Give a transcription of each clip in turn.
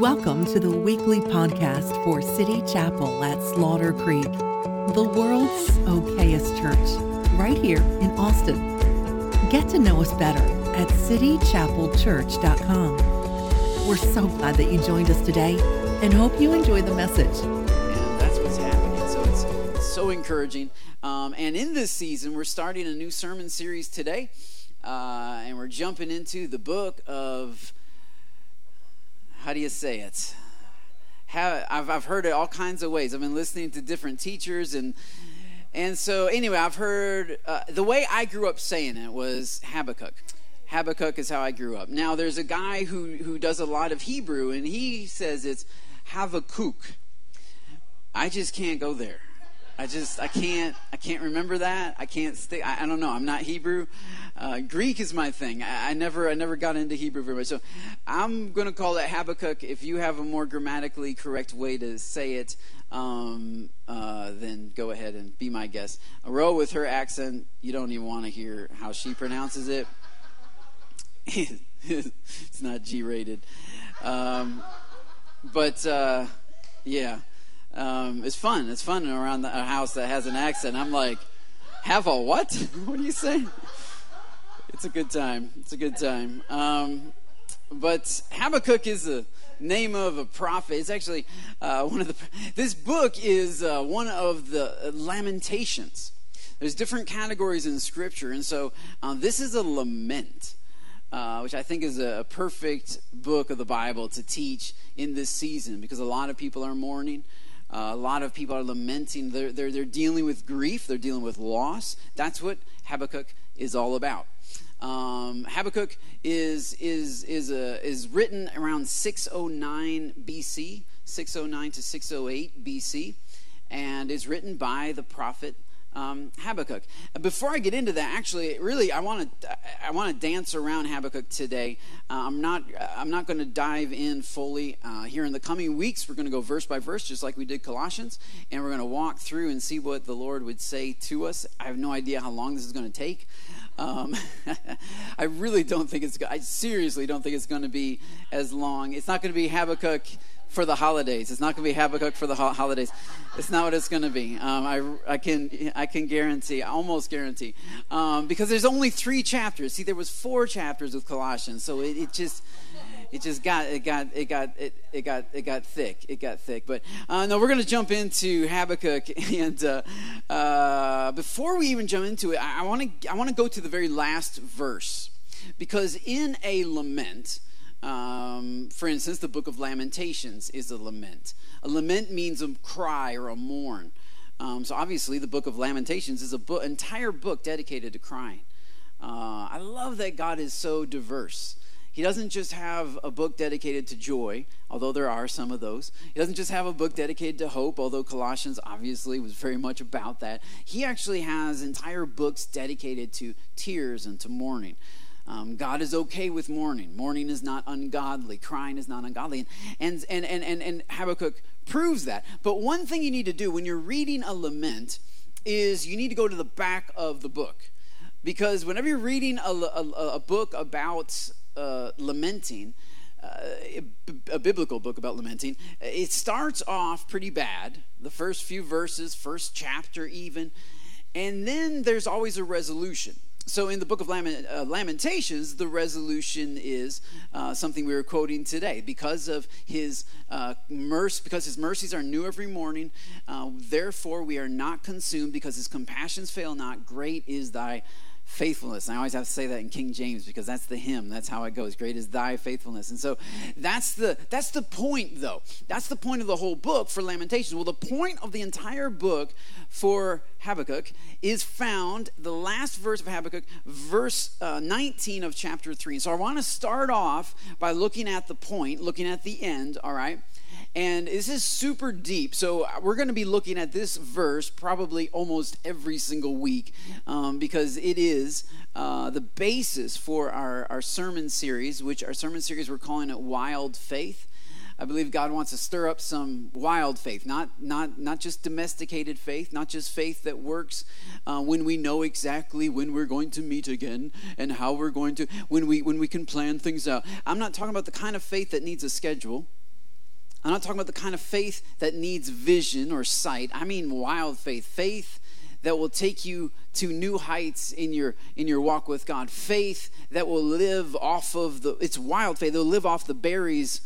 Welcome to the weekly podcast for City Chapel at Slaughter Creek, the world's okayest church, right here in Austin. Get to know us better at citychapelchurch.com. We're so glad that you joined us today and hope you enjoy the message. And that's what's happening. So it's, it's so encouraging. Um, and in this season, we're starting a new sermon series today. Uh, and we're jumping into the book of, how do you say it? How, I've, I've heard it all kinds of ways. I've been listening to different teachers and and so, anyway, I've heard uh, the way I grew up saying it was Habakkuk. Habakkuk is how I grew up. Now, there's a guy who, who does a lot of Hebrew, and he says it's Habakkuk. I just can't go there. I just I can't I can't remember that. I can't stay. I, I don't know. I'm not Hebrew. Uh, Greek is my thing. I, I, never I never got into Hebrew very much. So I'm to call it Habakkuk. If you have a more grammatically correct way to say it, um, uh, then go ahead and be my guest. A row with her accent, you don't even want to hear how she pronounces it. it's not G-rated, um, but uh, yeah um, it's fun. It's fun around a house that has an accent. I'm like, have a what? what are you saying? It's a good time. It's a good time. Um, but Habakkuk is the name of a prophet. It's actually uh, one of the. This book is uh, one of the Lamentations. There's different categories in Scripture, and so uh, this is a lament. Uh, which I think is a perfect book of the Bible to teach in this season because a lot of people are mourning. Uh, a lot of people are lamenting. They're, they're, they're dealing with grief, they're dealing with loss. That's what Habakkuk is all about. Um, Habakkuk is, is, is, a, is written around 609 BC, 609 to 608 BC, and is written by the prophet um, Habakkuk. Before I get into that, actually, really, I want to I want to dance around Habakkuk today. Uh, I'm not I'm not going to dive in fully uh, here in the coming weeks. We're going to go verse by verse, just like we did Colossians, and we're going to walk through and see what the Lord would say to us. I have no idea how long this is going to take. Um, I really don't think it's. I seriously don't think it's going to be as long. It's not going to be Habakkuk for the holidays. It's not going to be Habakkuk for the ho- holidays. It's not what it's going to be. Um, I, I can I can guarantee, almost guarantee, um, because there's only three chapters. See, there was four chapters with Colossians, so it, it just it just got it got it got it, it got it got thick. It got thick. But uh, no, we're going to jump into Habakkuk, and uh, uh, before we even jump into it, I want to I want to go to the very last verse because in a lament um, for instance, the book of Lamentations is a lament. A lament means a cry or a mourn. Um, so obviously, the book of Lamentations is a book, entire book dedicated to crying. Uh, I love that God is so diverse. He doesn't just have a book dedicated to joy, although there are some of those. He doesn't just have a book dedicated to hope, although Colossians obviously was very much about that. He actually has entire books dedicated to tears and to mourning. Um, God is okay with mourning. Mourning is not ungodly. Crying is not ungodly. And, and, and, and, and Habakkuk proves that. But one thing you need to do when you're reading a lament is you need to go to the back of the book. Because whenever you're reading a, a, a book about uh, lamenting, uh, a, a biblical book about lamenting, it starts off pretty bad. The first few verses, first chapter even. And then there's always a resolution so in the book of uh, Lamentations, the resolution is uh, something we were quoting today. Because of his uh, mercy, because his mercies are new every morning, uh, therefore we are not consumed because his compassions fail not. Great is thy faithfulness. And I always have to say that in King James because that's the hymn. That's how it goes. Great is thy faithfulness. And so that's the that's the point though. That's the point of the whole book for Lamentations. Well, the point of the entire book for Habakkuk is found the last verse of Habakkuk, verse uh, 19 of chapter 3. So I want to start off by looking at the point, looking at the end, all right? And this is super deep. So we're going to be looking at this verse probably almost every single week um, because it is uh, the basis for our, our sermon series, which our sermon series we're calling it Wild Faith. I believe God wants to stir up some wild faith, not not not just domesticated faith, not just faith that works uh, when we know exactly when we're going to meet again and how we're going to when we when we can plan things out. I'm not talking about the kind of faith that needs a schedule. I'm not talking about the kind of faith that needs vision or sight. I mean wild faith. Faith that will take you to new heights in your in your walk with God. Faith that will live off of the it's wild faith. It'll live off the berries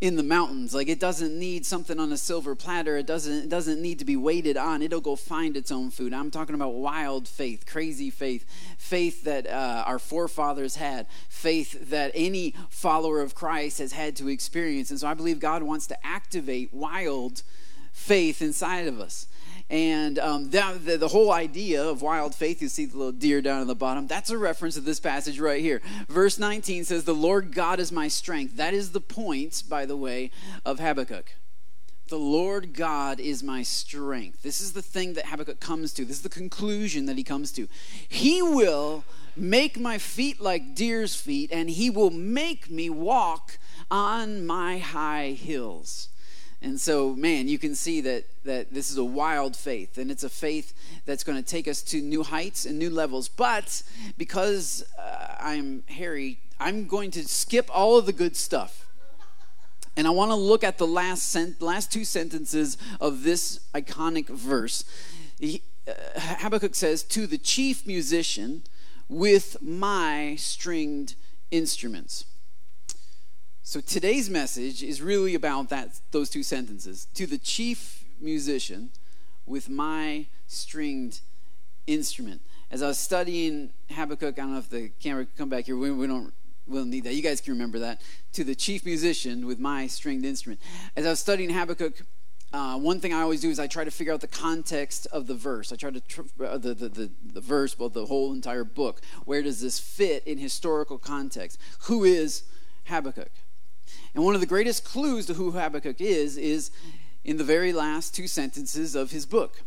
in the mountains. Like it doesn't need something on a silver platter. It doesn't it doesn't need to be waited on. It'll go find its own food. I'm talking about wild faith, crazy faith, faith that uh, our forefathers had, faith that any follower of Christ has had to experience. And so I believe God wants to activate wild faith inside of us. And um, that, the, the, whole idea of wild faith, you see the little deer down at the bottom, that's a reference to this passage right here. Verse 19 says, The Lord God is my strength. That is the point, by the way, of Habakkuk. The Lord God is my strength. This is the thing that Habakkuk comes to. This is the conclusion that he comes to. He will make my feet like deer's feet, and he will make me walk on my high hills. And so, man, you can see that, that this is a wild faith, and it's a faith that's going to take us to new heights and new levels. But because uh, I'm Harry, I'm going to skip all of the good stuff. And I want to look at the last, sent, last two sentences of this iconic verse. He, uh, Habakkuk says, To the chief musician with my stringed instruments. So today's message is really about that those two sentences. To the chief musician with my stringed instrument. As I was studying Habakkuk, I don't know if the camera can come back here. We, we don't we don't need that. You guys can remember that. To the chief musician with my stringed instrument. As I was studying Habakkuk, uh, one thing I always do is I try to figure out the context of the verse. I try to tr- uh, the, the, the the verse, well, the whole entire book. Where does this fit in historical context? Who is Habakkuk? And one of the greatest clues to who Habakkuk is, is in the very last two sentences of his book.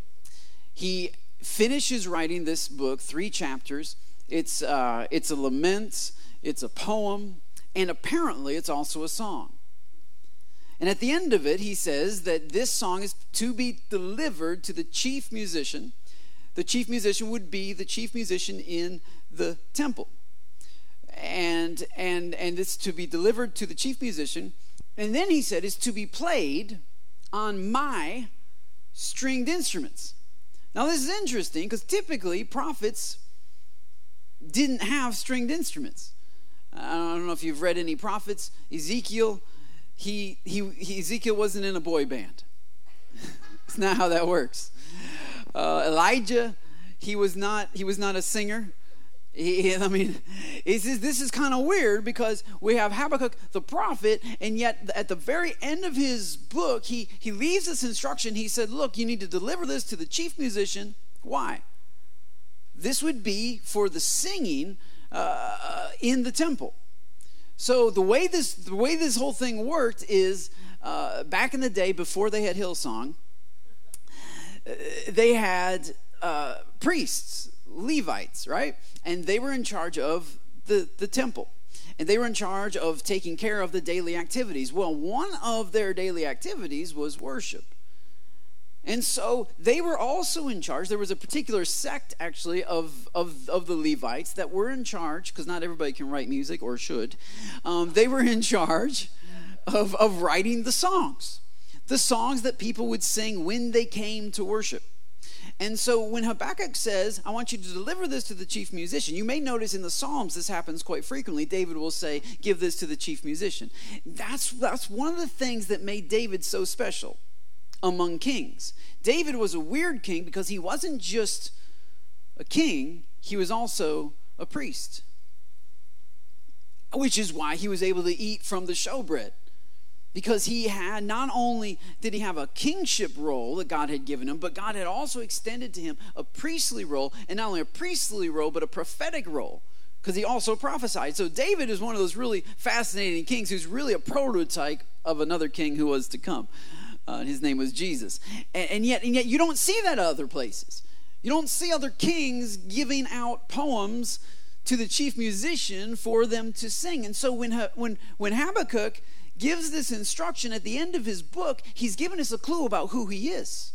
He finishes writing this book, three chapters. It's, uh, it's a lament, it's a poem, and apparently it's also a song. And at the end of it, he says that this song is to be delivered to the chief musician. The chief musician would be the chief musician in the temple and and and it's to be delivered to the chief musician. And then he said it's to be played on my stringed instruments. Now this is interesting because typically prophets didn't have stringed instruments. I don't know if you've read any prophets. Ezekiel he, he, he ezekiel wasn't in a boy band. It's not how that works. Uh, elijah he was not he was not a singer I mean, he says this is kind of weird because we have Habakkuk the prophet, and yet at the very end of his book, he, he leaves this instruction. He said, Look, you need to deliver this to the chief musician. Why? This would be for the singing uh, in the temple. So the way this the way this whole thing worked is uh, back in the day before they had Hillsong, uh, they had uh, priests Levites, right? And they were in charge of the, the temple. And they were in charge of taking care of the daily activities. Well, one of their daily activities was worship. And so they were also in charge. There was a particular sect, actually, of, of, of the Levites that were in charge, because not everybody can write music or should. Um, they were in charge of, of writing the songs, the songs that people would sing when they came to worship. And so when Habakkuk says, I want you to deliver this to the chief musician, you may notice in the Psalms this happens quite frequently. David will say, Give this to the chief musician. That's, that's one of the things that made David so special among kings. David was a weird king because he wasn't just a king, he was also a priest. Which is why he was able to eat from the showbread because he had not only did he have a kingship role that God had given him, but God had also extended to him a priestly role, and not only a priestly role, but a prophetic role because he also prophesied. So David is one of those really fascinating kings who's really a prototype of another king who was to come. Uh, his name was Jesus, and, and yet, and yet you don't see that other places. You don't see other kings giving out poems to the chief musician for them to sing. And so when when when Habakkuk gives this instruction at the end of his book, he's given us a clue about who he is.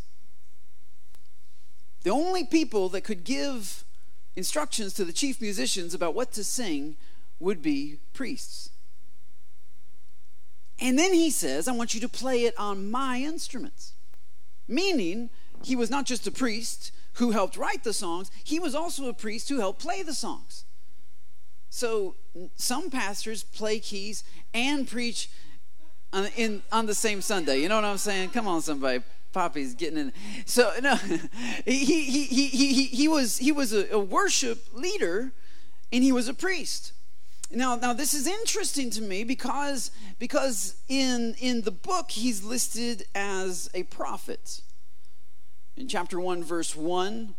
The only people that could give instructions to the chief musicians about what to sing would be priests. And then he says, I want you to play it on my instruments. Meaning, he was not just a priest who helped write the songs, he was also a priest who helped play the songs. So some pastors play keys and preach on, in, on the same Sunday. You know what I'm saying? Come on, somebody. Poppy's getting in. So no, he he he he he was he was a, a worship leader, and he was a priest. Now, now this is interesting to me because because in in the book he's listed as a prophet. In chapter 1 verse 1,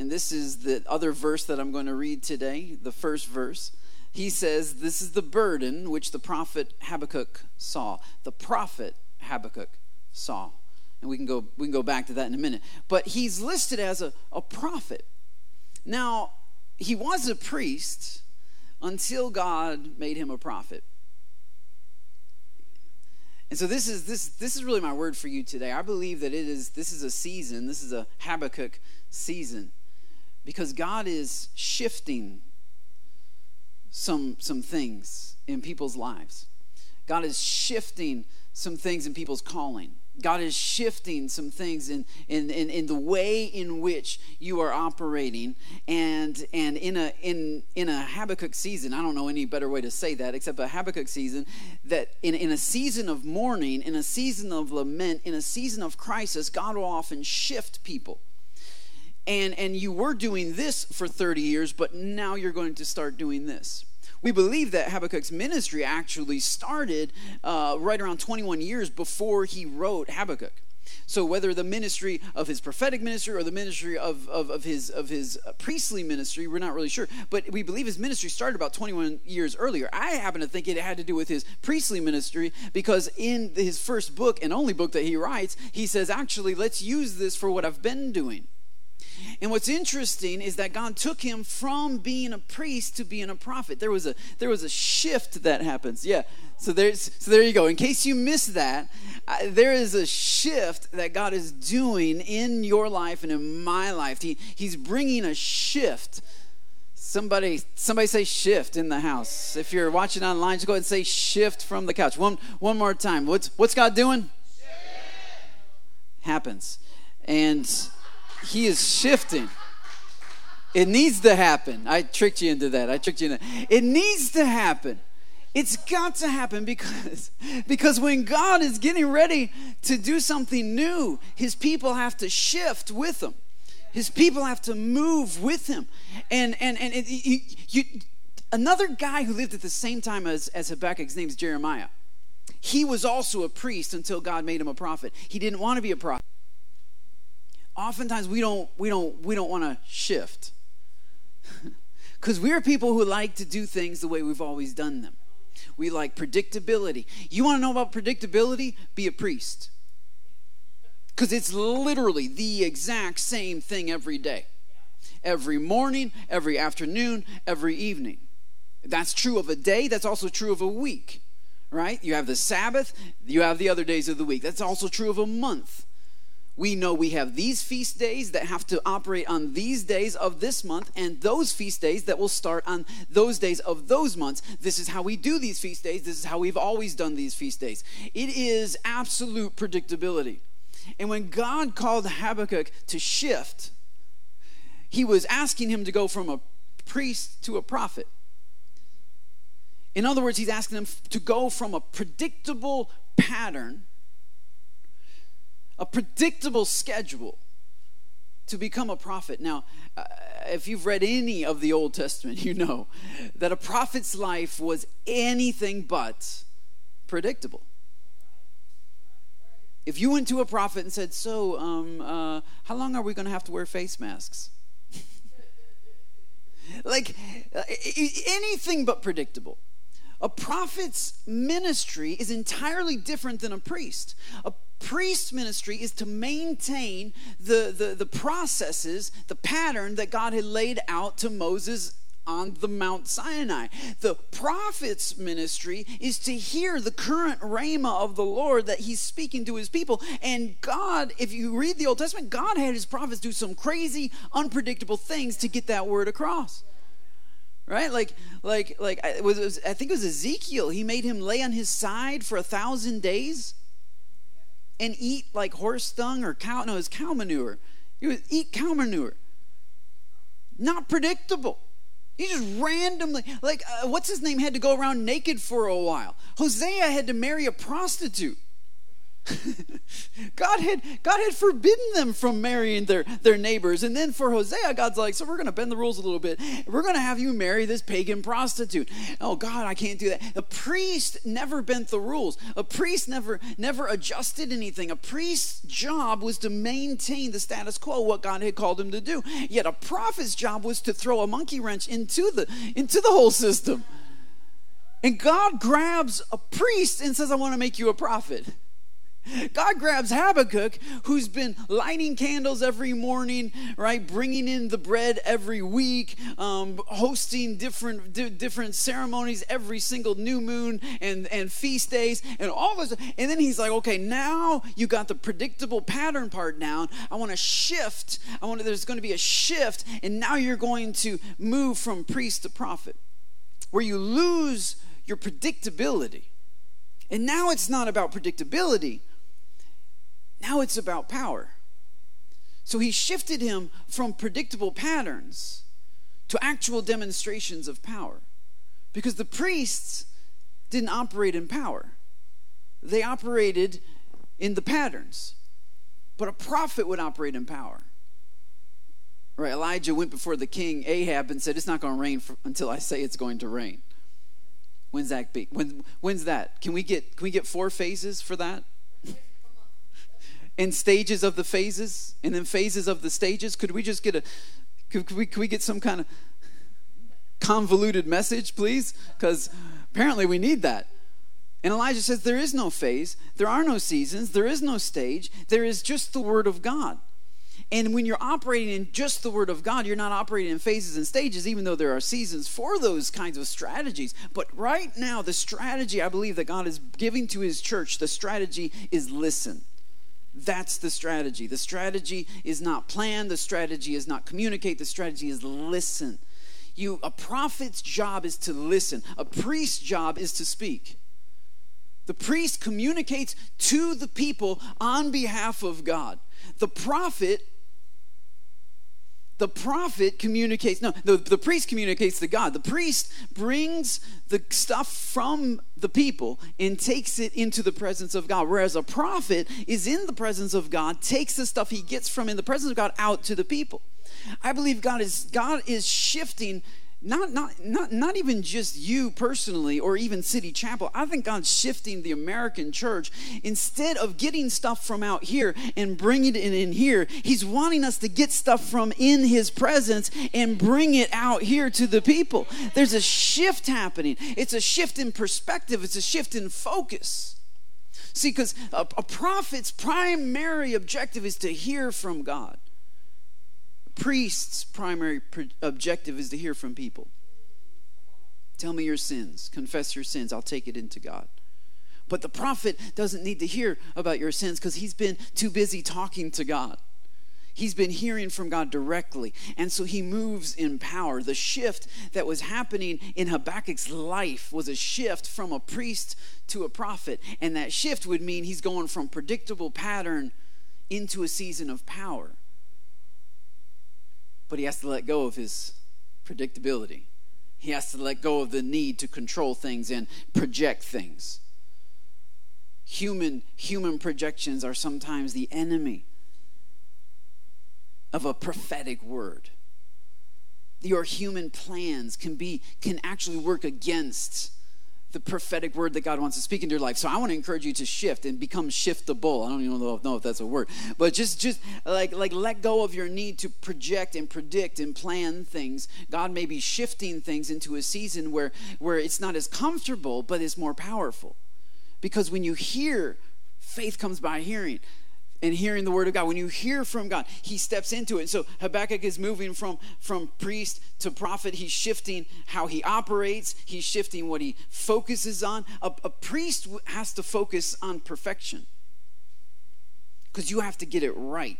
and this is the other verse that I'm going to read today, the first verse. He says, This is the burden which the prophet Habakkuk saw. The prophet Habakkuk saw. And we can go, we can go back to that in a minute. But he's listed as a, a prophet. Now, he was a priest until God made him a prophet. And so this is this this is really my word for you today. I believe that it is this is a season, this is a Habakkuk season because God is shifting some some things in people's lives. God is shifting some things in people's calling. God is shifting some things in, in, in, in, the way in which you are operating. And, and in, a, in, in a Habakkuk season, I don't know any better way to say that except a Habakkuk season, that in, in a season of mourning, in a season of lament, in a season of crisis, God will often shift people. And, and you were doing this for 30 years, but now you're going to start doing this. We believe that Habakkuk's ministry actually started uh, right around 21 years before he wrote Habakkuk. So whether the ministry of his prophetic ministry or the ministry of, of, of, his, of his priestly ministry, we're not really sure. But we believe his ministry started about 21 years earlier. I happen to think it had to do with his priestly ministry because in his first book and only book that he writes, he says, actually, let's use this for what I've been doing. And what's interesting is that God took him from being a priest to being a prophet. There was a there was a shift that happens. Yeah. So there's so there you go. In case you missed that, uh, there is a shift that God is doing in your life and in my life. He, he's bringing a shift. Somebody somebody say shift in the house. If you're watching online, just go ahead and say shift from the couch. One one more time. What's what's God doing? Shift. Happens. And he is shifting. It needs to happen. I tricked you into that. I tricked you into that. It needs to happen. It's got to happen because because when God is getting ready to do something new, his people have to shift with him. His people have to move with him. And and and it, you, you, another guy who lived at the same time as, as Habakkuk's name is Jeremiah. He was also a priest until God made him a prophet. He didn't want to be a prophet oftentimes we don't we don't we don't want to shift because we're people who like to do things the way we've always done them. We like predictability. You want to know about predictability? Be a priest. Because it's literally the exact same thing every day. Every morning every afternoon every evening. That's true of a day that's also true of a week right? You have the sabbath you have the other days of the week. That's also true of a month we know we have these feast days that have to operate on these days of this month and those feast days that will start on those days of those months. This is how we do these feast days. This is how we've always done these feast days. It is absolute predictability. And when God called Habakkuk to shift, he was asking him to go from a priest to a prophet. In other words, he's asking him to go from a predictable pattern a predictable schedule to become a prophet. Now, uh, if you've read any of the Old Testament, you know that a prophet's life was anything but predictable. If you went to a prophet and said, So, um, uh, how long are we going to have to wear face masks? like uh, anything but predictable. A prophet's ministry is entirely different than a priest. A priest ministry is to maintain the, the, the processes, the pattern that God had laid out to Moses on the Mount Sinai. The prophet's ministry is to hear the current rhema of the Lord that he's speaking to his people. And God, if you read the Old Testament, God had his prophets do some crazy, unpredictable things to get that word across. right? Like, like, like was, was, I think it was Ezekiel. He made him lay on his side for a thousand days and eat like horse dung or cow. No, it was cow manure. He would eat cow manure. Not predictable. He just randomly, like, uh, what's his name, had to go around naked for a while. Hosea had to marry a prostitute. God had God had forbidden them from marrying their, their neighbors. And then for Hosea, God's like, so we're gonna bend the rules a little bit. We're gonna have you marry this pagan prostitute. Oh God, I can't do that. A priest never bent the rules. A priest never never adjusted anything. A priest's job was to maintain the status quo, what God had called him to do. Yet a prophet's job was to throw a monkey wrench into the into the whole system. And God grabs a priest and says, I want to make you a prophet. God grabs Habakkuk, who's been lighting candles every morning, right, bringing in the bread every week, um, hosting different di- different ceremonies every single new moon and and feast days, and all this. And then he's like, okay, now you got the predictable pattern part down. I want to shift. I want there's going to be a shift, and now you're going to move from priest to prophet, where you lose your predictability. And now it's not about predictability now it's about power. So he shifted him from predictable patterns to actual demonstrations of power. Because the priests didn't operate in power, they operated in the patterns. But a prophet would operate in power. Right, Elijah went before the king Ahab and said, "It's not going to rain for, until I say it's going to rain." When's that be? When, when's that? Can we get can we get four phases for that? In stages of the phases and then phases of the stages? Could we just get a, could we, could we get some kind of convoluted message, please? Because apparently we need that. And Elijah says, There is no phase, there are no seasons, there is no stage, there is just the Word of God. And when you're operating in just the Word of God, you're not operating in phases and stages, even though there are seasons for those kinds of strategies. But right now, the strategy I believe that God is giving to His church, the strategy is listen. That's the strategy. The strategy is not plan, the strategy is not communicate, the strategy is listen. You a prophet's job is to listen. A priest's job is to speak. The priest communicates to the people on behalf of God. The prophet the prophet communicates no the, the priest communicates to god. The priest brings the stuff from the people and takes it into the presence of god whereas a prophet is in the presence of god takes the stuff he gets from in the presence of god out to the people. I believe god is god is shifting not, not, not, not even just you personally or even City Chapel. I think God's shifting the American church. Instead of getting stuff from out here and bringing it in here, He's wanting us to get stuff from in His presence and bring it out here to the people. There's a shift happening. It's a shift in perspective, it's a shift in focus. See, because a, a prophet's primary objective is to hear from God priest's primary objective is to hear from people. Tell me your sins, confess your sins, I'll take it into God. But the prophet doesn't need to hear about your sins because he's been too busy talking to God. He's been hearing from God directly. And so he moves in power. The shift that was happening in Habakkuk's life was a shift from a priest to a prophet. And that shift would mean he's going from predictable pattern into a season of power but he has to let go of his predictability. He has to let go of the need to control things and project things. Human, human projections are sometimes the enemy of a prophetic word. Your human plans can be can actually work against the prophetic word that God wants to speak into your life. So I want to encourage you to shift and become shiftable. I don't even know if, know if that's a word, but just just like like let go of your need to project and predict and plan things. God may be shifting things into a season where where it's not as comfortable, but it's more powerful. Because when you hear, faith comes by hearing and hearing the word of God. When you hear from God, he steps into it. So Habakkuk is moving from, from priest to prophet. He's shifting how he operates, he's shifting what he focuses on. A, a priest has to focus on perfection because you have to get it right.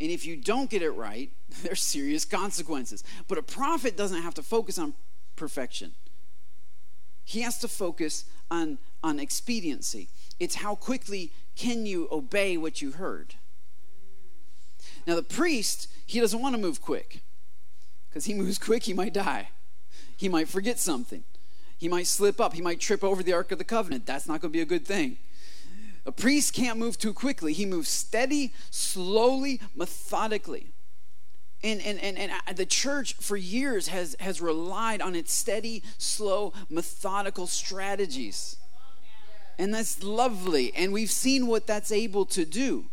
And if you don't get it right, there's serious consequences. But a prophet doesn't have to focus on perfection. He has to focus on, on expediency. It's how quickly can you obey what you heard. Now, the priest, he doesn't want to move quick because he moves quick, he might die. He might forget something. He might slip up. He might trip over the Ark of the Covenant. That's not going to be a good thing. A priest can't move too quickly. He moves steady, slowly, methodically. And, and, and, and uh, the church for years has, has relied on its steady, slow, methodical strategies. And that's lovely. And we've seen what that's able to do.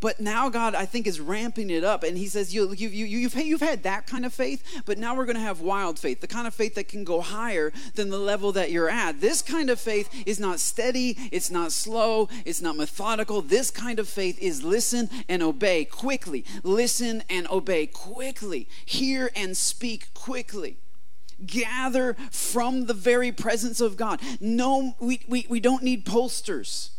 But now God, I think, is ramping it up. And He says, you, you, you, you've, you've had that kind of faith, but now we're going to have wild faith, the kind of faith that can go higher than the level that you're at. This kind of faith is not steady, it's not slow, it's not methodical. This kind of faith is listen and obey quickly. Listen and obey quickly. Hear and speak quickly gather from the very presence of God. No, we, we, we don't need posters.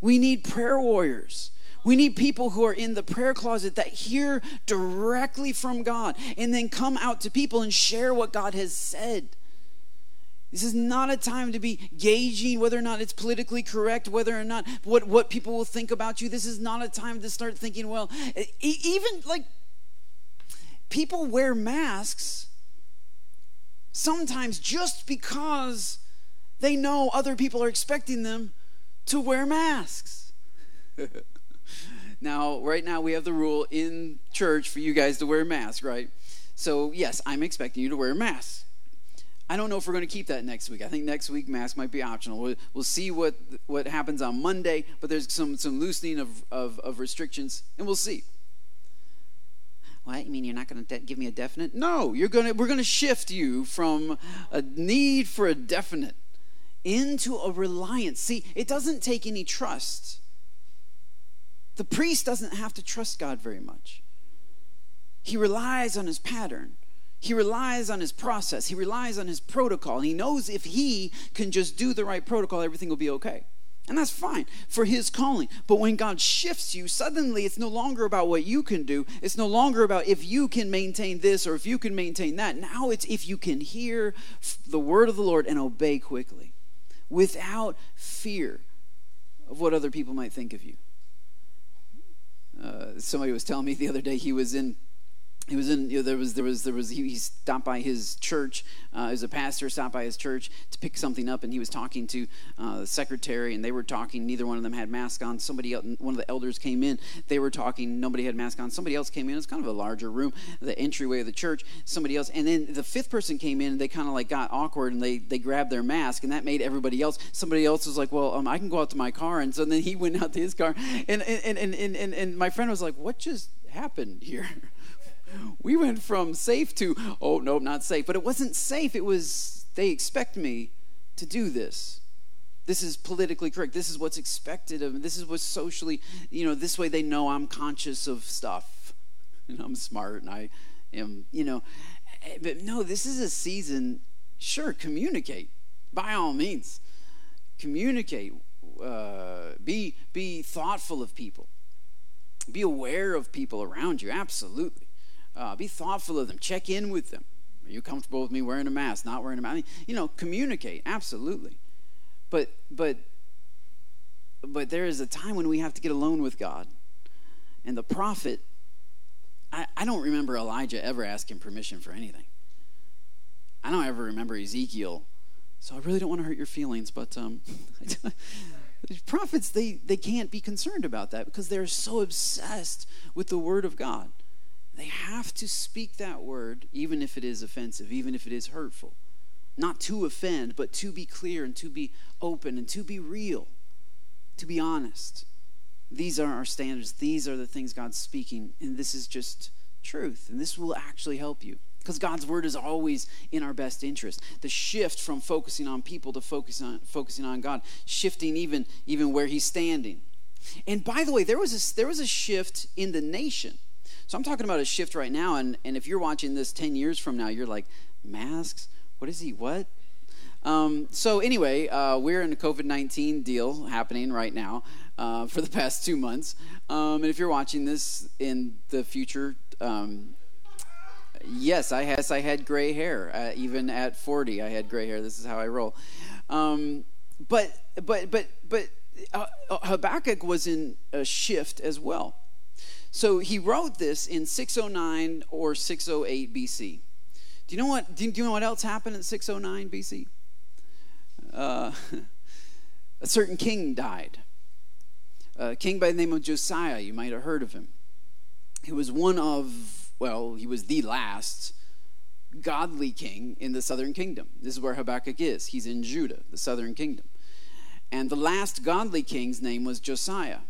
We need prayer warriors. We need people who are in the prayer closet that hear directly from God and then come out to people and share what God has said. This is not a time to be gauging whether or not it's politically correct, whether or not what, what people will think about you. This is not a time to start thinking, well, even like people wear masks sometimes just because they know other people are expecting them to wear masks. now, right now, we have the rule in church for you guys to wear masks, right? So, yes, I'm expecting you to wear masks. I don't know if we're going to keep that next week. I think next week masks might be optional. We'll, we'll see what what happens on Monday, but there's some some loosening of, of, of restrictions, and we'll see. What? You mean you're not going to de- give me a definite? No, you're going to we're going to shift you from a need for a definite into a reliance. See, it doesn't take any trust. The priest doesn't have to trust God very much. He relies on his pattern. He relies on his process. He relies on his protocol. He knows if he can just do the right protocol, everything will be okay. And that's fine for his calling. But when God shifts you, suddenly it's no longer about what you can do. It's no longer about if you can maintain this or if you can maintain that. Now it's if you can hear the word of the Lord and obey quickly without fear of what other people might think of you. Uh, somebody was telling me the other day he was in he was in you know, there was there was there was he, stopped by his church uh, as a pastor stopped by his church to pick something up and he was talking to uh, the secretary and they were talking neither one of them had mask on somebody else one of the elders came in they were talking nobody had mask on somebody else came in it's kind of a larger room the entryway of the church somebody else and then the fifth person came in and they kind of like got awkward and they they grabbed their mask and that made everybody else somebody else was like well um, i can go out to my car and so then he went out to his car and and and and, and, and my friend was like what just happened here we went from safe to, oh, no, not safe. But it wasn't safe. It was, they expect me to do this. This is politically correct. This is what's expected of me. This is what's socially, you know, this way they know I'm conscious of stuff. And I'm smart and I am, you know. But no, this is a season, sure, communicate by all means. Communicate. Uh, be, be thoughtful of people. Be aware of people around you, absolutely. Uh, be thoughtful of them. Check in with them. Are you comfortable with me wearing a mask? Not wearing a mask? I mean, you know, communicate absolutely. But but but there is a time when we have to get alone with God. And the prophet, I, I don't remember Elijah ever asking permission for anything. I don't ever remember Ezekiel, so I really don't want to hurt your feelings, but um, prophets they they can't be concerned about that because they're so obsessed with the word of God. They have to speak that word, even if it is offensive, even if it is hurtful. Not to offend, but to be clear and to be open and to be real, to be honest. These are our standards. These are the things God's speaking, and this is just truth. And this will actually help you because God's word is always in our best interest. The shift from focusing on people to focus on, focusing on God, shifting even, even where He's standing. And by the way, there was a, there was a shift in the nation. So I'm talking about a shift right now, and, and if you're watching this 10 years from now, you're like, masks? What is he? What? Um, so anyway, uh, we're in a COVID nineteen deal happening right now uh, for the past two months. Um, and if you're watching this in the future, um, yes, I has I had gray hair. Uh, even at 40, I had gray hair. This is how I roll. Um, but but but but uh, Habakkuk was in a shift as well. So he wrote this in 609 or 608 BC. Do you know what? Do you know what else happened in 609 BC? Uh, a certain king died. A king by the name of Josiah. You might have heard of him. He was one of, well, he was the last godly king in the southern kingdom. This is where Habakkuk is. He's in Judah, the southern kingdom. And the last godly king's name was Josiah.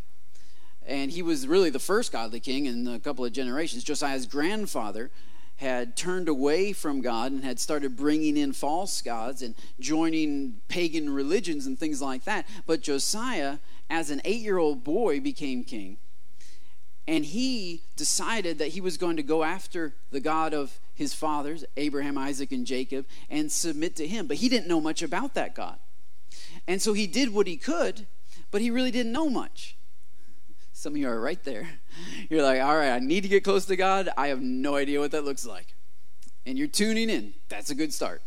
And he was really the first godly king in a couple of generations. Josiah's grandfather had turned away from God and had started bringing in false gods and joining pagan religions and things like that. But Josiah, as an eight year old boy, became king. And he decided that he was going to go after the God of his fathers, Abraham, Isaac, and Jacob, and submit to him. But he didn't know much about that God. And so he did what he could, but he really didn't know much. Some of you are right there. You're like, all right, I need to get close to God. I have no idea what that looks like. And you're tuning in. That's a good start.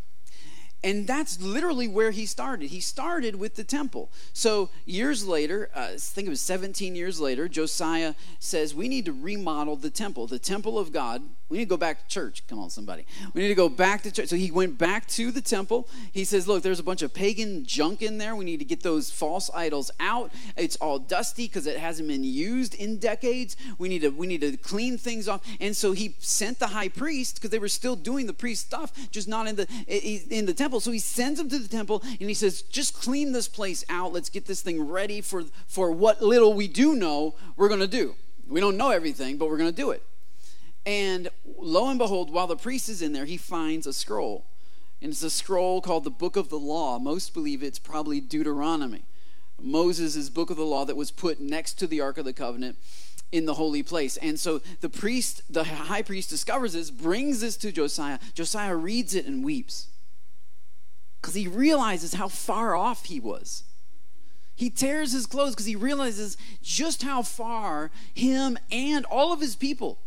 And that's literally where he started. He started with the temple. So years later, uh, I think it was 17 years later, Josiah says, We need to remodel the temple, the temple of God. We need to go back to church. Come on, somebody. We need to go back to church. So he went back to the temple. He says, Look, there's a bunch of pagan junk in there. We need to get those false idols out. It's all dusty because it hasn't been used in decades. We need to we need to clean things off. And so he sent the high priest because they were still doing the priest stuff, just not in the in the temple. So he sends him to the temple and he says, Just clean this place out. Let's get this thing ready for for what little we do know we're gonna do. We don't know everything, but we're gonna do it. And lo and behold, while the priest is in there, he finds a scroll. And it's a scroll called the Book of the Law. Most believe it's probably Deuteronomy. Moses' book of the law that was put next to the Ark of the Covenant in the holy place. And so the priest, the high priest, discovers this, brings this to Josiah. Josiah reads it and weeps because he realizes how far off he was. He tears his clothes because he realizes just how far him and all of his people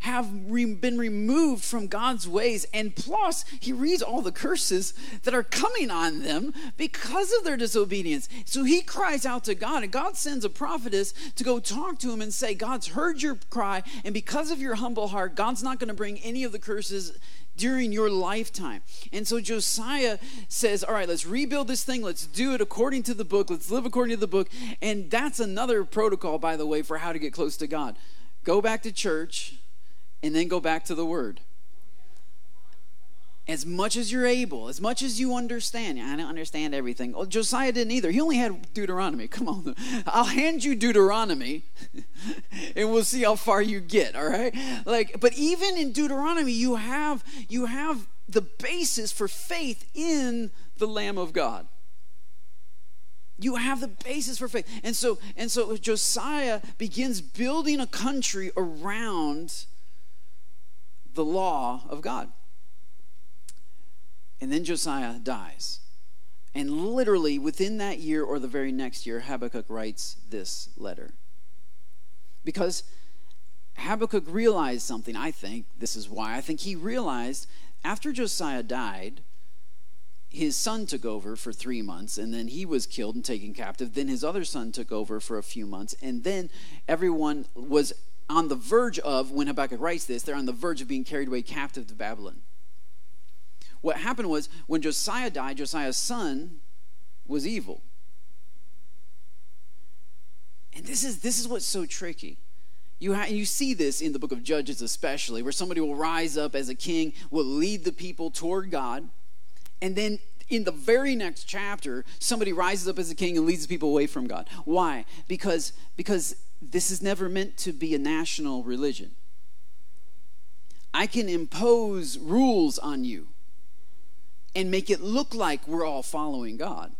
have re- been removed from God's ways. And plus, he reads all the curses that are coming on them because of their disobedience. So he cries out to God, and God sends a prophetess to go talk to him and say, God's heard your cry, and because of your humble heart, God's not going to bring any of the curses during your lifetime. And so Josiah says, All right, let's rebuild this thing. Let's do it according to the book. Let's live according to the book. And that's another protocol, by the way, for how to get close to God. Go back to church and then go back to the Word. As much as you're able, as much as you understand. I don't understand everything. Well, Josiah didn't either. He only had Deuteronomy. Come on. I'll hand you Deuteronomy and we'll see how far you get, all right? Like, but even in Deuteronomy, you have you have the basis for faith in the Lamb of God you have the basis for faith and so and so josiah begins building a country around the law of God. And then Josiah dies. And literally within that year or the very next year, Habakkuk writes this letter. Because Habakkuk realized something, I think. This is why. I think he realized after Josiah died, his son took over for three months, and then he was killed and taken captive. Then his other son took over for a few months, and then everyone was on the verge of, when Habakkuk writes this, they're on the verge of being carried away captive to Babylon. What happened was when Josiah died, Josiah's son was evil. And this is this is what's so tricky. You, ha- you see this in the book of Judges, especially, where somebody will rise up as a king, will lead the people toward God, and then in the very next chapter, somebody rises up as a king and leads the people away from God. Why? Because because this is never meant to be a national religion. I can impose rules on you and make it look like we're all following God.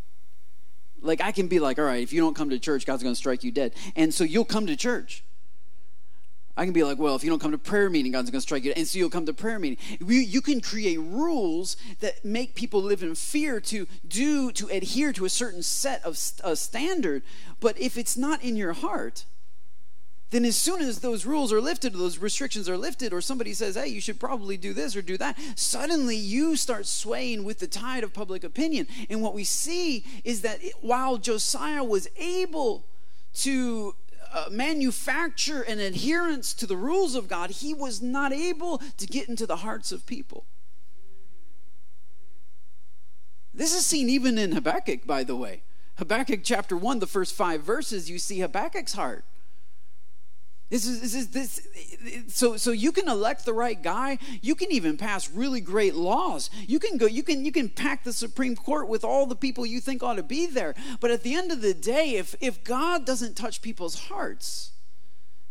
Like, I can be like, all right, if you don't come to church, God's going to strike you dead. And so you'll come to church. I can be like, well, if you don't come to prayer meeting, God's going to strike you. And so you'll come to prayer meeting. You can create rules that make people live in fear to do, to adhere to a certain set of a standard. But if it's not in your heart, then as soon as those rules are lifted, those restrictions are lifted, or somebody says, hey, you should probably do this or do that, suddenly you start swaying with the tide of public opinion. And what we see is that while Josiah was able to uh, manufacture an adherence to the rules of God, he was not able to get into the hearts of people. This is seen even in Habakkuk, by the way. Habakkuk chapter 1, the first five verses, you see Habakkuk's heart. This is, this is this so so you can elect the right guy. You can even pass really great laws. You can go. You can you can pack the Supreme Court with all the people you think ought to be there. But at the end of the day, if if God doesn't touch people's hearts,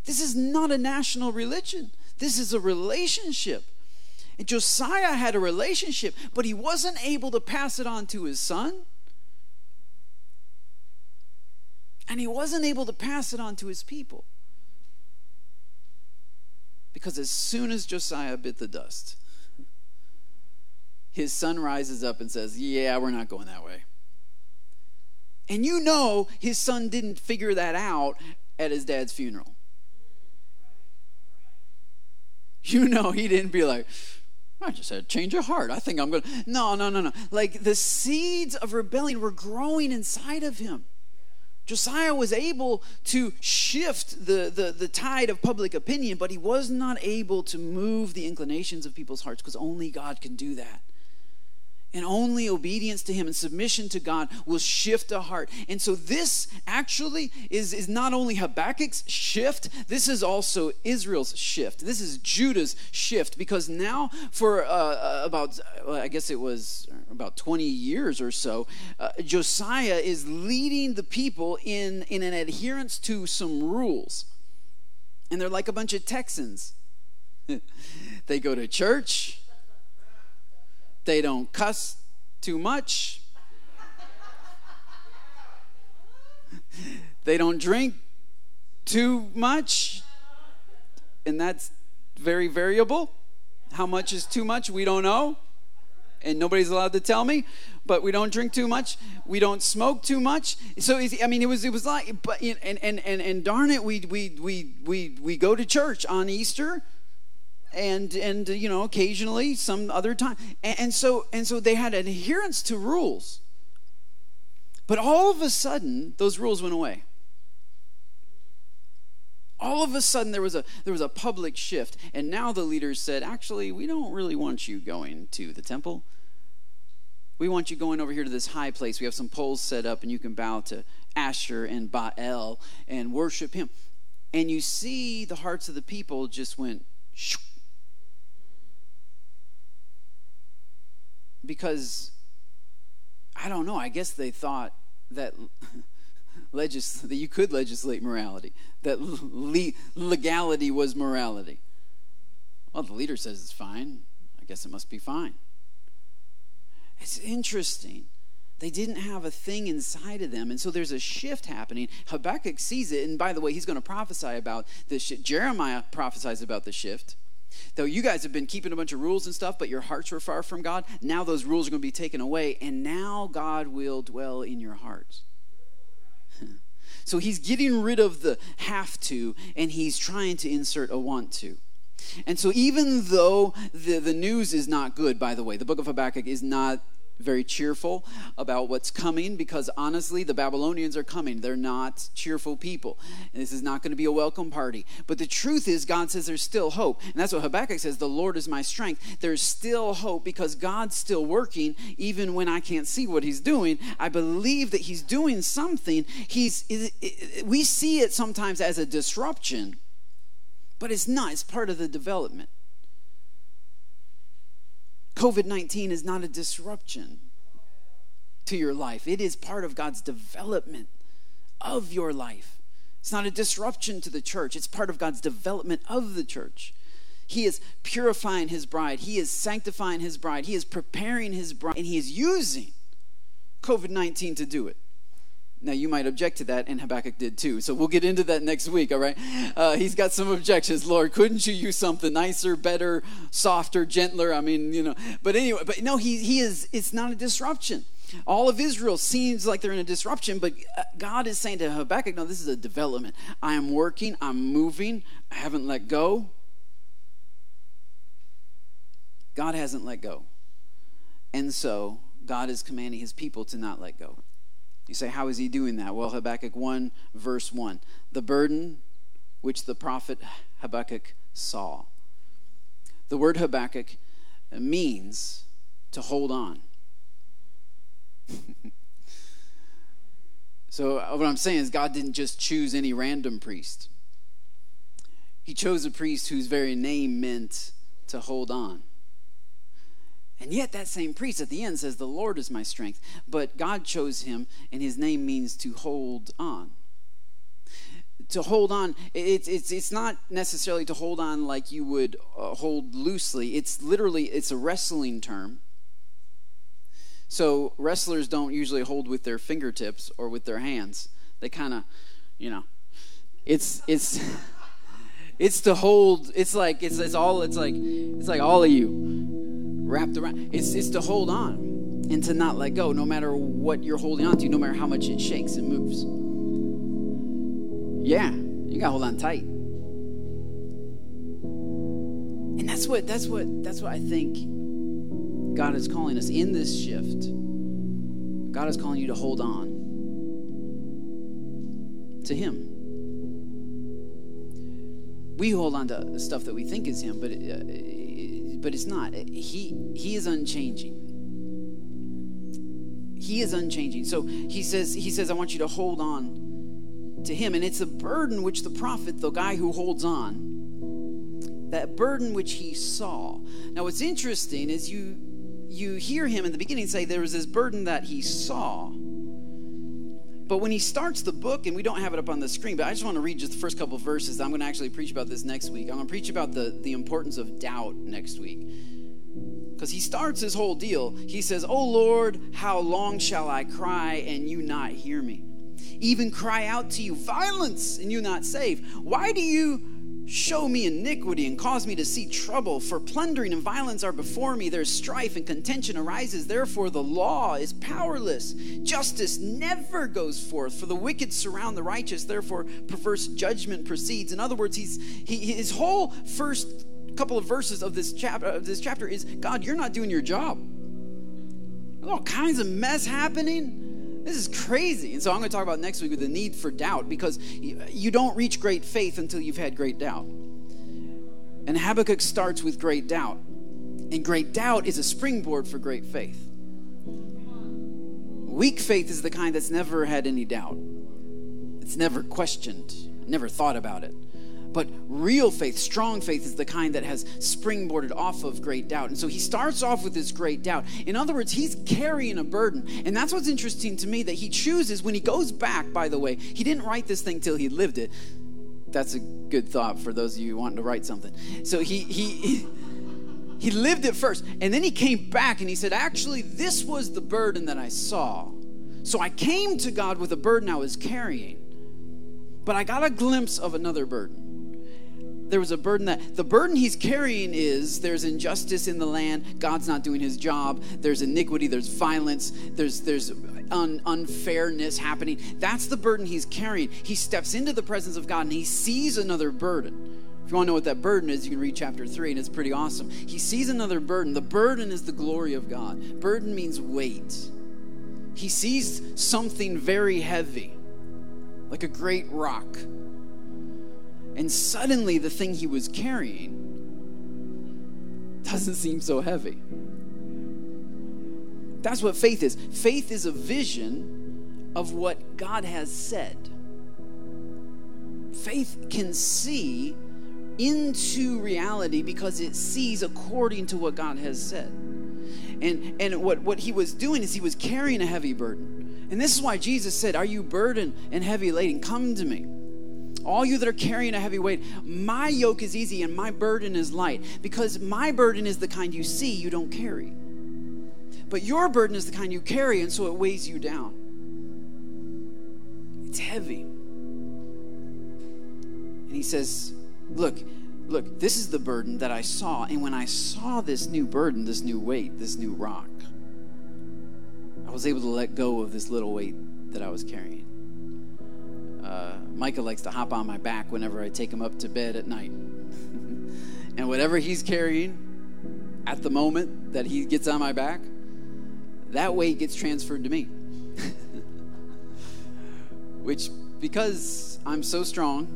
this is not a national religion. This is a relationship. And Josiah had a relationship, but he wasn't able to pass it on to his son. And he wasn't able to pass it on to his people. Because as soon as Josiah bit the dust, his son rises up and says, Yeah, we're not going that way. And you know his son didn't figure that out at his dad's funeral. You know he didn't be like, I just had a change of heart. I think I'm going to. No, no, no, no. Like the seeds of rebellion were growing inside of him. Josiah was able to shift the, the, the tide of public opinion, but he was not able to move the inclinations of people's hearts because only God can do that. And only obedience to Him and submission to God will shift a heart. And so, this actually is, is not only Habakkuk's shift, this is also Israel's shift. This is Judah's shift because now, for uh, uh about, I guess it was about 20 years or so, uh, Josiah is leading the people in, in an adherence to some rules. And they're like a bunch of Texans. they go to church they don't cuss too much. they don't drink too much. And that's very variable. How much is too much? We don't know. And nobody's allowed to tell me, but we don't drink too much. We don't smoke too much. So I mean, it was it was like, but and and and, and darn it, we we we we we go to church on Easter and and you know occasionally some other time and, and, so and so they had adherence to rules but all of a sudden those rules went away all of a sudden there was a there was a public shift and now the leaders said actually we don't really want you going to the temple. We want you going over here to this high place. We have some poles set up and you can bow to asher and baal and worship him. And you see the hearts of the people just went shoo, because I don't know, I guess they thought that legis- that you could legislate morality, that le- legality was morality. Well, the leader says it's fine. I guess it must be fine. It's interesting. They didn't have a thing inside of them. And so there's a shift happening. Habakkuk sees it. And by the way, he's going to prophesy about this shift. Jeremiah prophesies about the shift. Though you guys have been keeping a bunch of rules and stuff, but your hearts were far from God, now those rules are going to be taken away, and now God will dwell in your hearts. So he's getting rid of the have to, and he's trying to insert a want to. And so, even though the, the news is not good, by the way, the book of Habakkuk is not very cheerful about what's coming because honestly, the Babylonians are coming. They're not cheerful people. And this is not going to be a welcome party. But the truth is, God says there's still hope. And that's what Habakkuk says the Lord is my strength. There's still hope because God's still working even when I can't see what He's doing. I believe that He's doing something. He's, we see it sometimes as a disruption, but it's not, it's part of the development. COVID 19 is not a disruption to your life, it is part of God's development of your life. It's not a disruption to the church, it's part of God's development of the church. He is purifying his bride, he is sanctifying his bride, he is preparing his bride, and he is using COVID 19 to do it. Now, you might object to that, and Habakkuk did too. So we'll get into that next week, all right? Uh, he's got some objections. Lord, couldn't you use something nicer, better, softer, gentler? I mean, you know. But anyway, but no, he, he is, it's not a disruption. All of Israel seems like they're in a disruption, but uh, God is saying to Habakkuk, no, this is a development. I am working, I'm moving, I haven't let go. God hasn't let go. And so God is commanding his people to not let go. You say, how is he doing that? Well, Habakkuk 1, verse 1. The burden which the prophet Habakkuk saw. The word Habakkuk means to hold on. so, uh, what I'm saying is, God didn't just choose any random priest, He chose a priest whose very name meant to hold on. And yet, that same priest at the end says, The Lord is my strength. But God chose him, and his name means to hold on. To hold on, it's, it's, it's not necessarily to hold on like you would uh, hold loosely. It's literally, it's a wrestling term. So, wrestlers don't usually hold with their fingertips or with their hands. They kind of, you know, it's, it's, it's to hold, it's like, it's, it's all, it's like, it's like all of you wrapped around. It's, it's to hold on and to not let go, no matter what you're holding on to, no matter how much it shakes and moves. Yeah, you gotta hold on tight. And that's what that's what that's what I think God is calling us in this shift. God is calling you to hold on to Him. We hold on to stuff that we think is Him, but uh, but it's not. He he is unchanging. He is unchanging. So he says he says I want you to hold on to him and it's a burden which the prophet, the guy who holds on, that burden which he saw. Now what's interesting is you you hear him in the beginning say there was this burden that he saw. But when he starts the book, and we don't have it up on the screen, but I just want to read just the first couple verses. I'm going to actually preach about this next week. I'm going to preach about the, the importance of doubt next week. Because he starts his whole deal. He says, Oh Lord, how long shall I cry and you not hear me? Even cry out to you, violence, and you not save. Why do you Show me iniquity and cause me to see trouble, for plundering and violence are before me. There's strife and contention arises. Therefore, the law is powerless. Justice never goes forth, for the wicked surround the righteous. Therefore, perverse judgment proceeds. In other words, he's, he, his whole first couple of verses of this, chap- of this chapter is God, you're not doing your job. There's all kinds of mess happening. This is crazy. And so I'm going to talk about next week with the need for doubt because you don't reach great faith until you've had great doubt. And Habakkuk starts with great doubt. And great doubt is a springboard for great faith. Weak faith is the kind that's never had any doubt, it's never questioned, never thought about it. But real faith, strong faith, is the kind that has springboarded off of great doubt. And so he starts off with this great doubt. In other words, he's carrying a burden. And that's what's interesting to me that he chooses when he goes back, by the way, he didn't write this thing till he lived it. That's a good thought for those of you wanting to write something. So he he he lived it first. And then he came back and he said, Actually, this was the burden that I saw. So I came to God with a burden I was carrying, but I got a glimpse of another burden there was a burden that the burden he's carrying is there's injustice in the land god's not doing his job there's iniquity there's violence there's there's un, unfairness happening. That's the burden he's carrying. He steps into the presence of god and he sees another burden. If you want to know what that burden is you can read chapter 3 and it's pretty awesome. He sees another burden. The burden is the glory of god. Burden means weight. He sees something very heavy like a great rock and suddenly, the thing he was carrying doesn't seem so heavy. That's what faith is. Faith is a vision of what God has said. Faith can see into reality because it sees according to what God has said. And, and what, what he was doing is he was carrying a heavy burden. And this is why Jesus said, Are you burdened and heavy laden? Come to me all you that are carrying a heavy weight, my yoke is easy and my burden is light. Because my burden is the kind you see, you don't carry. But your burden is the kind you carry, and so it weighs you down. It's heavy. And he says, Look, look, this is the burden that I saw. And when I saw this new burden, this new weight, this new rock, I was able to let go of this little weight that I was carrying. Uh, Micah likes to hop on my back whenever I take him up to bed at night. and whatever he's carrying at the moment that he gets on my back, that weight gets transferred to me. Which, because I'm so strong,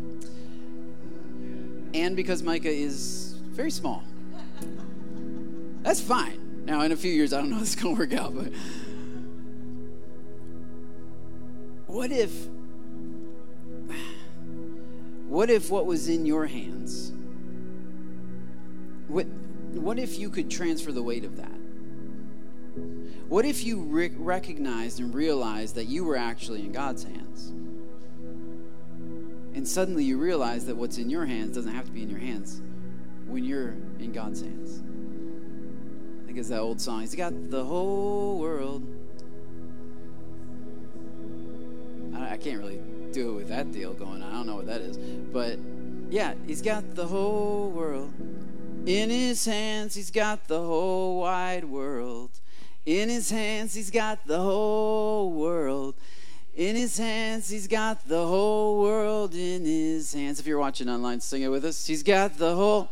and because Micah is very small, that's fine. Now, in a few years, I don't know how this is going to work out, but what if what if what was in your hands? What what if you could transfer the weight of that? What if you re- recognized and realized that you were actually in God's hands? And suddenly you realize that what's in your hands doesn't have to be in your hands when you're in God's hands. I think it's that old song. He's got the whole world. I can't really do it with that deal going on. I don't know what that is. But yeah, he's got the whole world in his hands. He's got the whole wide world. In his hands, he's got the whole world. In his hands, he's got the whole world in his hands. If you're watching online, sing it with us. He's got the whole.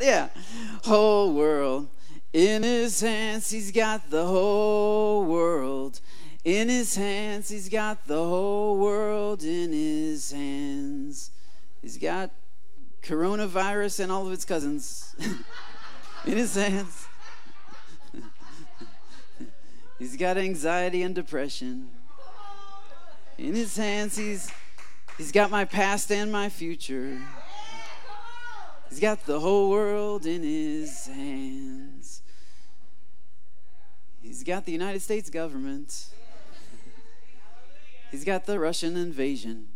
Yeah, whole world. In his hands, he's got the whole world. In his hands, he's got the whole world in his hands. He's got coronavirus and all of its cousins in his hands. he's got anxiety and depression. In his hands, he's, he's got my past and my future. He's got the whole world in his hands. He's got the United States government. He's got the Russian invasion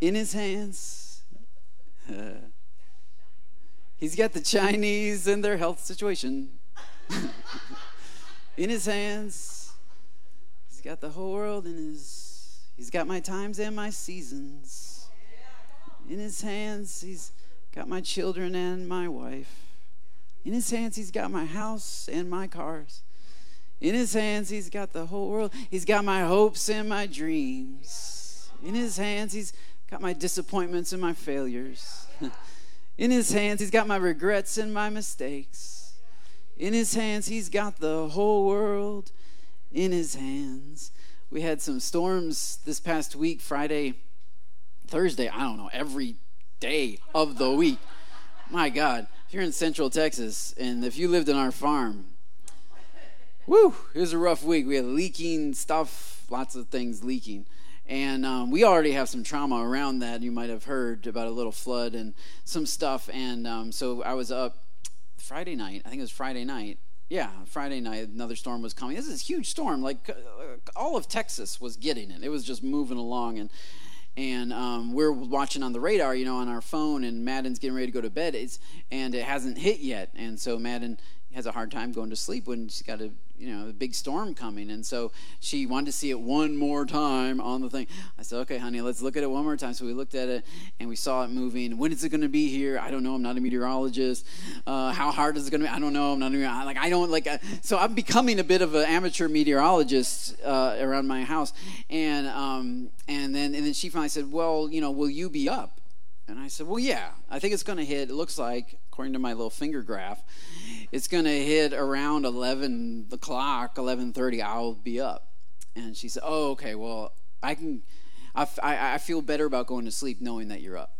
in his hands. Uh, he's got the Chinese and their health situation in his hands. He's got the whole world in his. He's got my times and my seasons in his hands. He's got my children and my wife. In his hands, he's got my house and my cars. In his hands, he's got the whole world. He's got my hopes and my dreams. In his hands, he's got my disappointments and my failures. In his hands, he's got my regrets and my mistakes. In his hands, he's got the whole world in his hands. We had some storms this past week, Friday, Thursday, I don't know, every day of the week. My God, if you're in Central Texas and if you lived in our farm, woo, it was a rough week. We had leaking stuff, lots of things leaking. And um, we already have some trauma around that. You might have heard about a little flood and some stuff. And um, so I was up Friday night. I think it was Friday night. Yeah, Friday night, another storm was coming. This is a huge storm. Like uh, all of Texas was getting it. It was just moving along. And and um, we're watching on the radar, you know, on our phone, and Madden's getting ready to go to bed, it's, and it hasn't hit yet, and so Madden has a hard time going to sleep when she's got a you know a big storm coming. And so she wanted to see it one more time on the thing. I said okay honey let's look at it one more time. So we looked at it and we saw it moving. When is it going to be here? I don't know. I'm not a meteorologist. Uh, how hard is it going to be? I don't know. I'm not even like i don't like uh, so i'm becoming a bit of an amateur meteorologist uh, around my house. And um, and then and then she finally said well you know will you be up? And I said, Well, yeah, I think it's going to hit, it looks like, according to my little finger graph, it's going to hit around 11 o'clock, 11.30, I'll be up. And she said, Oh, okay, well, I can, I, I, I feel better about going to sleep knowing that you're up.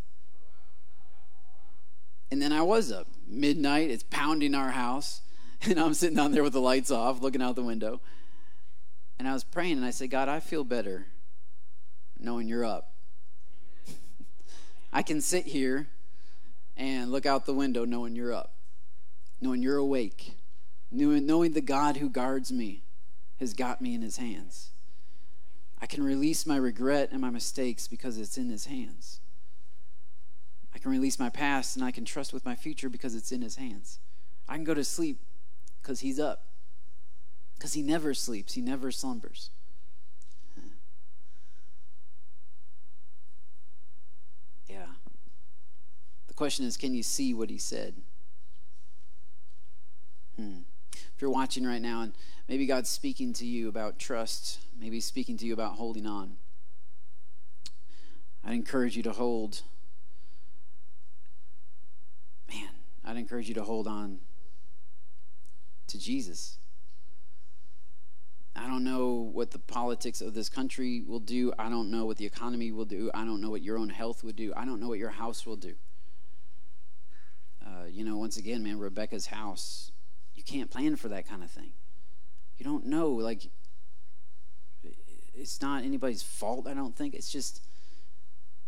And then I was up. Midnight, it's pounding our house. And I'm sitting down there with the lights off, looking out the window. And I was praying, and I said, God, I feel better knowing you're up. I can sit here and look out the window knowing you're up, knowing you're awake, knowing the God who guards me has got me in his hands. I can release my regret and my mistakes because it's in his hands. I can release my past and I can trust with my future because it's in his hands. I can go to sleep because he's up, because he never sleeps, he never slumbers. Yeah. The question is can you see what he said? Hmm. If you're watching right now and maybe God's speaking to you about trust, maybe speaking to you about holding on, I'd encourage you to hold. Man, I'd encourage you to hold on to Jesus. I don't know what the politics of this country will do. I don't know what the economy will do. I don't know what your own health would do. I don't know what your house will do. Uh, you know, once again, man, Rebecca's house, you can't plan for that kind of thing. You don't know. Like, it's not anybody's fault, I don't think. It's just,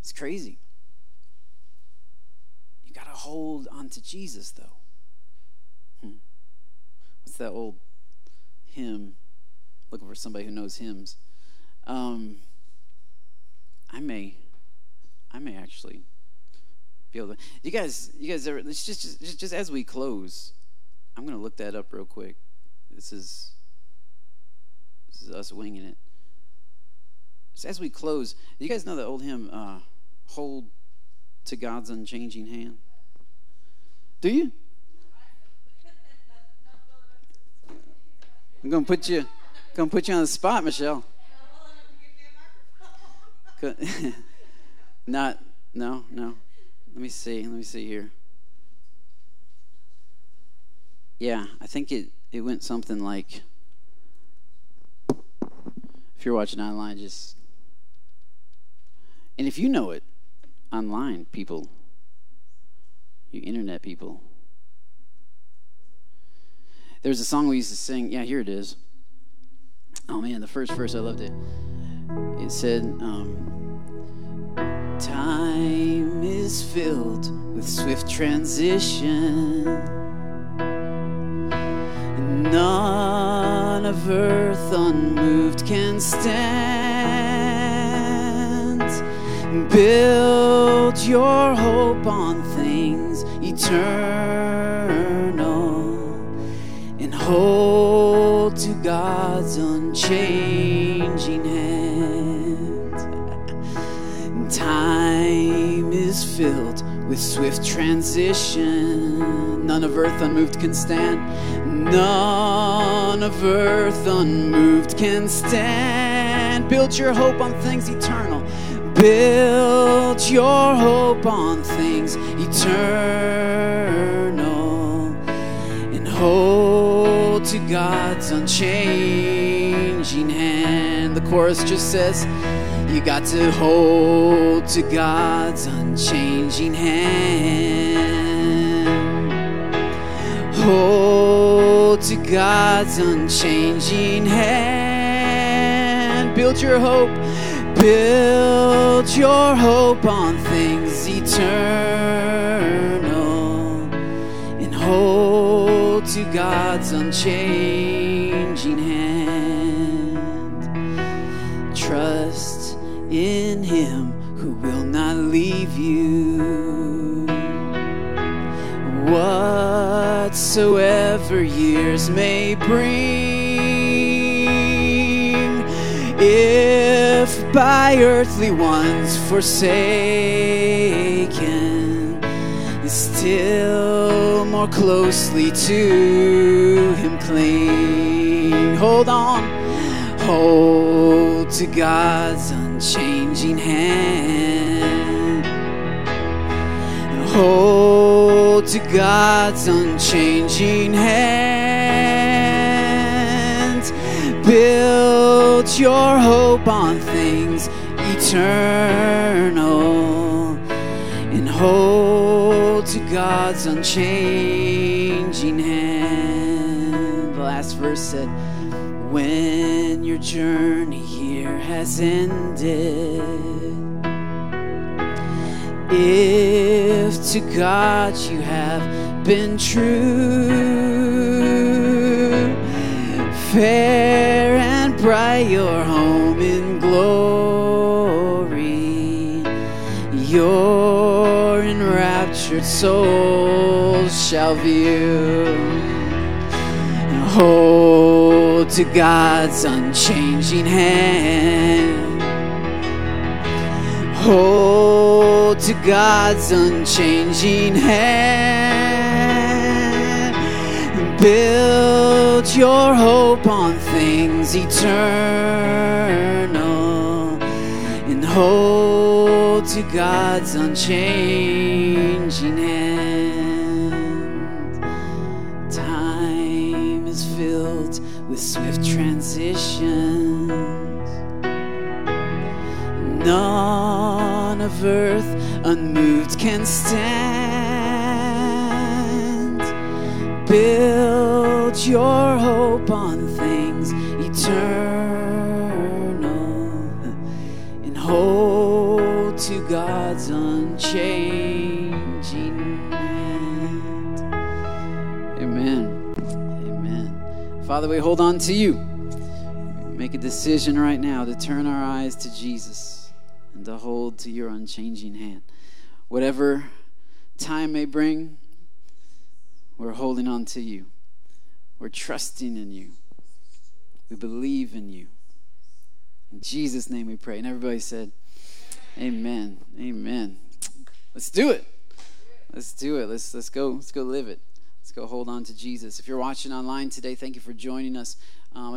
it's crazy. You got to hold on to Jesus, though. Hmm. What's that old hymn? looking for somebody who knows hymns. Um, I may, I may actually be able to. You guys, you guys? Just, just, just, just as we close, I'm going to look that up real quick. This is, this is us winging it. Just as we close, you guys know the old hymn, uh, "Hold to God's unchanging hand." Do you? I'm to put you. Gonna put you on the spot, Michelle. Not, no, no. Let me see. Let me see here. Yeah, I think it, it went something like if you're watching online, just and if you know it online, people, you internet people. There's a song we used to sing. Yeah, here it is. Oh man, the first verse, I loved it. It said, um, Time is filled with swift transition. None of earth unmoved can stand. Build your hope on things eternal and hold to God's unchanging hand. Time is filled with swift transition. None of earth unmoved can stand. None of earth unmoved can stand. Build your hope on things eternal. Build your hope on things eternal. And hold to God's unchanging hand. The chorus just says, You got to hold to God's unchanging hand. Hold to God's unchanging hand. Build your hope, build your hope on things eternal. And hold to God's unchanging hand. Trust in Him who will not leave you. Whatsoever years may bring, if by earthly ones forsaken, still more closely to Him cling. Hold on, hold to God's unchanging hand. Hold to God's unchanging hand. Build your hope on things eternal and hold to God's unchanging hand. The last verse said, When your journey here has ended, if to God you have been true, fair and bright your home in glory, your enraptured souls shall view. Hold to God's unchanging hand. Hold to God's unchanging hand. Build your hope on things eternal and hold to God's unchanging hand. Time is filled with swift transitions. None of earth unmoved can stand. Build your hope on things eternal and hold to God's unchanging hand. Amen. Amen. Father, we hold on to you. Make a decision right now to turn our eyes to Jesus and to hold to your unchanging hand. Whatever time may bring, we're holding on to you. We're trusting in you. We believe in you. In Jesus' name we pray. And everybody said, Amen. Amen. Let's do it. Let's do it. Let's let's go. Let's go live it. Let's go hold on to Jesus. If you're watching online today, thank you for joining us. Um,